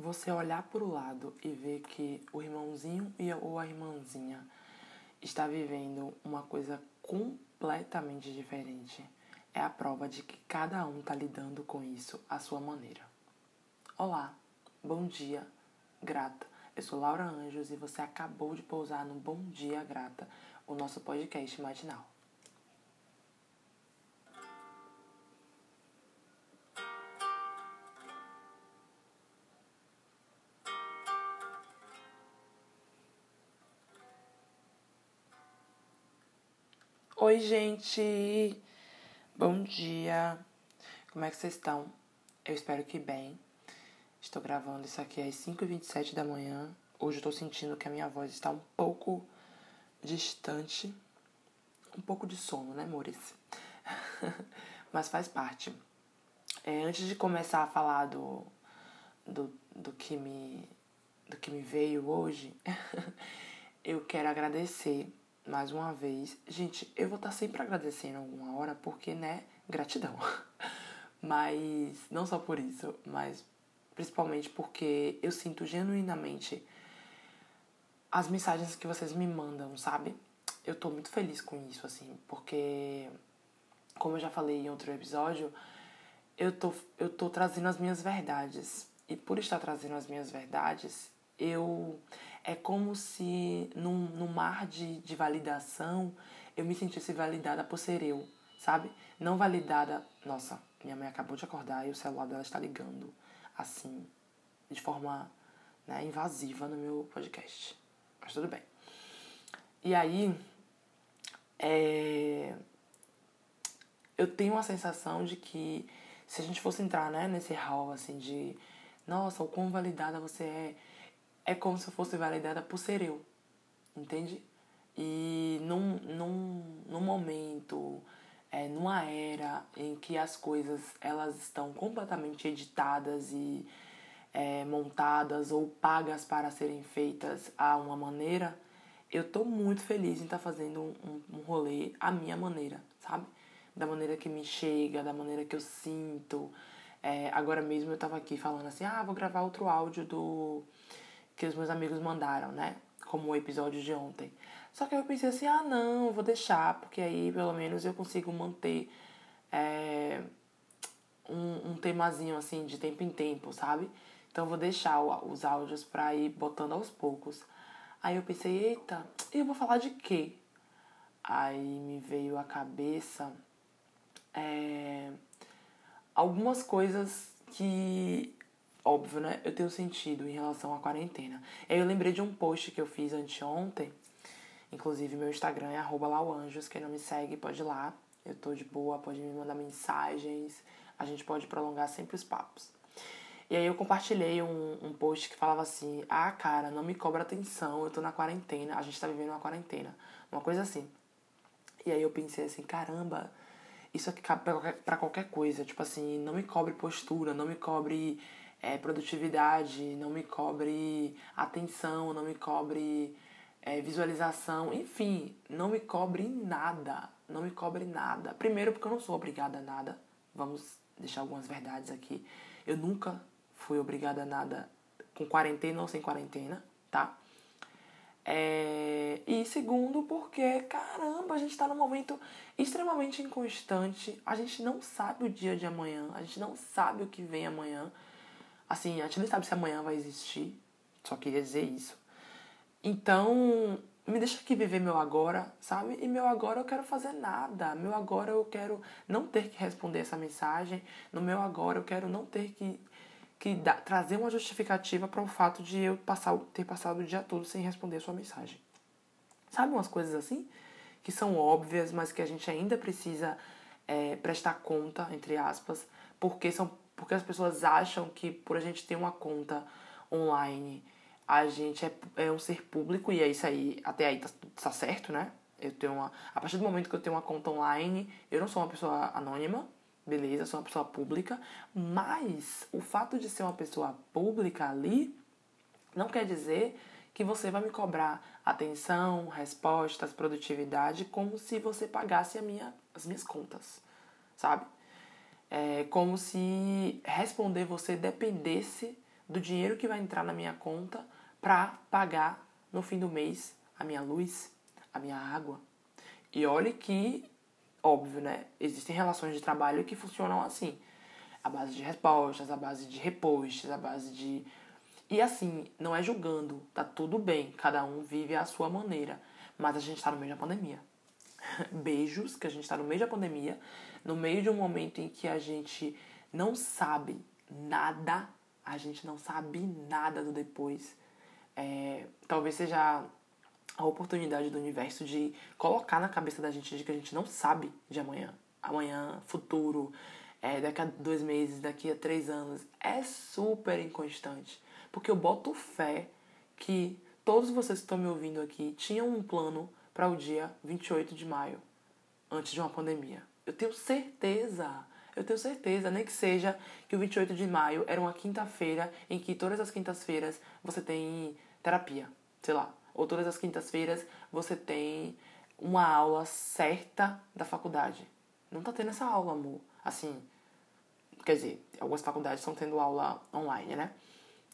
você olhar para o lado e ver que o irmãozinho ou a irmãzinha está vivendo uma coisa completamente diferente é a prova de que cada um está lidando com isso à sua maneira. Olá, bom dia, grata. Eu sou Laura Anjos e você acabou de pousar no Bom Dia Grata, o nosso podcast matinal. Oi, gente! Bom dia! Como é que vocês estão? Eu espero que bem. Estou gravando isso aqui às 5h27 da manhã. Hoje eu tô sentindo que a minha voz está um pouco distante. Um pouco de sono, né, amores? Mas faz parte. É, antes de começar a falar do, do, do, que me, do que me veio hoje, eu quero agradecer mais uma vez. Gente, eu vou estar sempre agradecendo alguma hora, porque, né, gratidão. Mas, não só por isso, mas principalmente porque eu sinto genuinamente as mensagens que vocês me mandam, sabe? Eu tô muito feliz com isso, assim, porque, como eu já falei em outro episódio, eu tô, eu tô trazendo as minhas verdades. E por estar trazendo as minhas verdades, eu como se num, num mar de, de validação eu me sentisse validada por ser eu, sabe? Não validada. Nossa, minha mãe acabou de acordar e o celular dela está ligando assim, de forma né, invasiva no meu podcast. Mas tudo bem. E aí, é... eu tenho uma sensação de que se a gente fosse entrar né, nesse hall assim de nossa, o quão validada você é é como se eu fosse validada por ser eu, entende? E num, num, num momento, é, numa era em que as coisas elas estão completamente editadas e é, montadas ou pagas para serem feitas a uma maneira, eu tô muito feliz em estar tá fazendo um, um rolê à minha maneira, sabe? Da maneira que me chega, da maneira que eu sinto. É, agora mesmo eu tava aqui falando assim, ah, vou gravar outro áudio do que os meus amigos mandaram, né? Como o episódio de ontem. Só que eu pensei assim, ah não, vou deixar, porque aí pelo menos eu consigo manter é, um, um temazinho assim de tempo em tempo, sabe? Então vou deixar os áudios pra ir botando aos poucos. Aí eu pensei, eita, e eu vou falar de quê? Aí me veio à cabeça é, algumas coisas que óbvio, né? Eu tenho sentido em relação à quarentena. Eu lembrei de um post que eu fiz anteontem. Inclusive, meu Instagram é lauanjos. Quem não me segue, pode ir lá. Eu tô de boa, pode me mandar mensagens. A gente pode prolongar sempre os papos. E aí eu compartilhei um, um post que falava assim: Ah, cara, não me cobra atenção, eu tô na quarentena, a gente tá vivendo uma quarentena. Uma coisa assim. E aí eu pensei assim: caramba, isso aqui cabe pra qualquer, pra qualquer coisa. Tipo assim, não me cobre postura, não me cobre é, produtividade, não me cobre atenção, não me cobre é, visualização, enfim, não me cobre nada, não me cobre nada. Primeiro porque eu não sou obrigada a nada, vamos deixar algumas verdades aqui. Eu nunca fui obrigada a nada com quarentena ou sem quarentena, tá? É... E segundo, porque, caramba, a gente tá num momento extremamente inconstante. A gente não sabe o dia de amanhã, a gente não sabe o que vem amanhã. Assim, a gente nem sabe se amanhã vai existir. Só queria dizer isso. Então, me deixa aqui viver meu agora, sabe? E meu agora eu quero fazer nada. Meu agora eu quero não ter que responder essa mensagem. No meu agora eu quero não ter que, que trazer uma justificativa para o fato de eu passar, ter passado o dia todo sem responder sua mensagem. Sabe umas coisas assim? Que são óbvias, mas que a gente ainda precisa é, prestar conta, entre aspas, porque são porque as pessoas acham que por a gente ter uma conta online, a gente é, é um ser público, e é isso aí, até aí tá, tá certo, né? Eu tenho uma. A partir do momento que eu tenho uma conta online, eu não sou uma pessoa anônima, beleza, sou uma pessoa pública, mas o fato de ser uma pessoa pública ali não quer dizer que você vai me cobrar atenção, respostas, produtividade, como se você pagasse minha, as minhas contas, sabe? É como se responder você dependesse do dinheiro que vai entrar na minha conta para pagar no fim do mês a minha luz, a minha água. E olhe que, óbvio, né? Existem relações de trabalho que funcionam assim. A base de respostas, a base de repostes, a base de. E assim, não é julgando, tá tudo bem, cada um vive à sua maneira. Mas a gente tá no meio da pandemia. Beijos, que a gente tá no meio da pandemia, no meio de um momento em que a gente não sabe nada, a gente não sabe nada do depois. É, talvez seja a oportunidade do universo de colocar na cabeça da gente de que a gente não sabe de amanhã. Amanhã, futuro, é, daqui a dois meses, daqui a três anos. É super inconstante. Porque eu boto fé que todos vocês que estão me ouvindo aqui tinham um plano para o dia 28 de maio, antes de uma pandemia. Eu tenho certeza. Eu tenho certeza, nem que seja que o 28 de maio era uma quinta-feira em que todas as quintas-feiras você tem terapia, sei lá, ou todas as quintas-feiras você tem uma aula certa da faculdade. Não tá tendo essa aula, amor. Assim, quer dizer, algumas faculdades estão tendo aula online, né?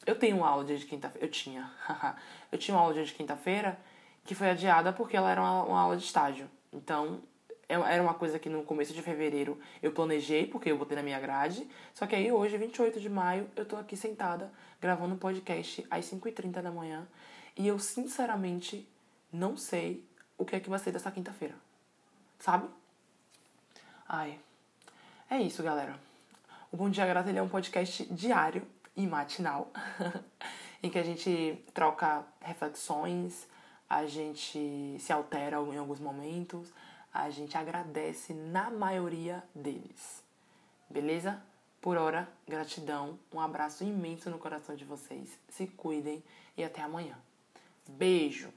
Eu tenho aula dia de quinta-feira. Eu tinha. eu tinha uma aula dia de quinta-feira que foi adiada porque ela era uma, uma aula de estágio. Então, é, era uma coisa que no começo de fevereiro eu planejei, porque eu botei na minha grade. Só que aí hoje, 28 de maio, eu tô aqui sentada gravando um podcast às 5h30 da manhã. E eu, sinceramente, não sei o que é que vai ser dessa quinta-feira. Sabe? Ai. É isso, galera. O Bom Dia Grata ele é um podcast diário e matinal, em que a gente troca reflexões, a gente se altera em alguns momentos, a gente agradece na maioria deles. Beleza? Por hora, gratidão, um abraço imenso no coração de vocês. Se cuidem e até amanhã. Beijo!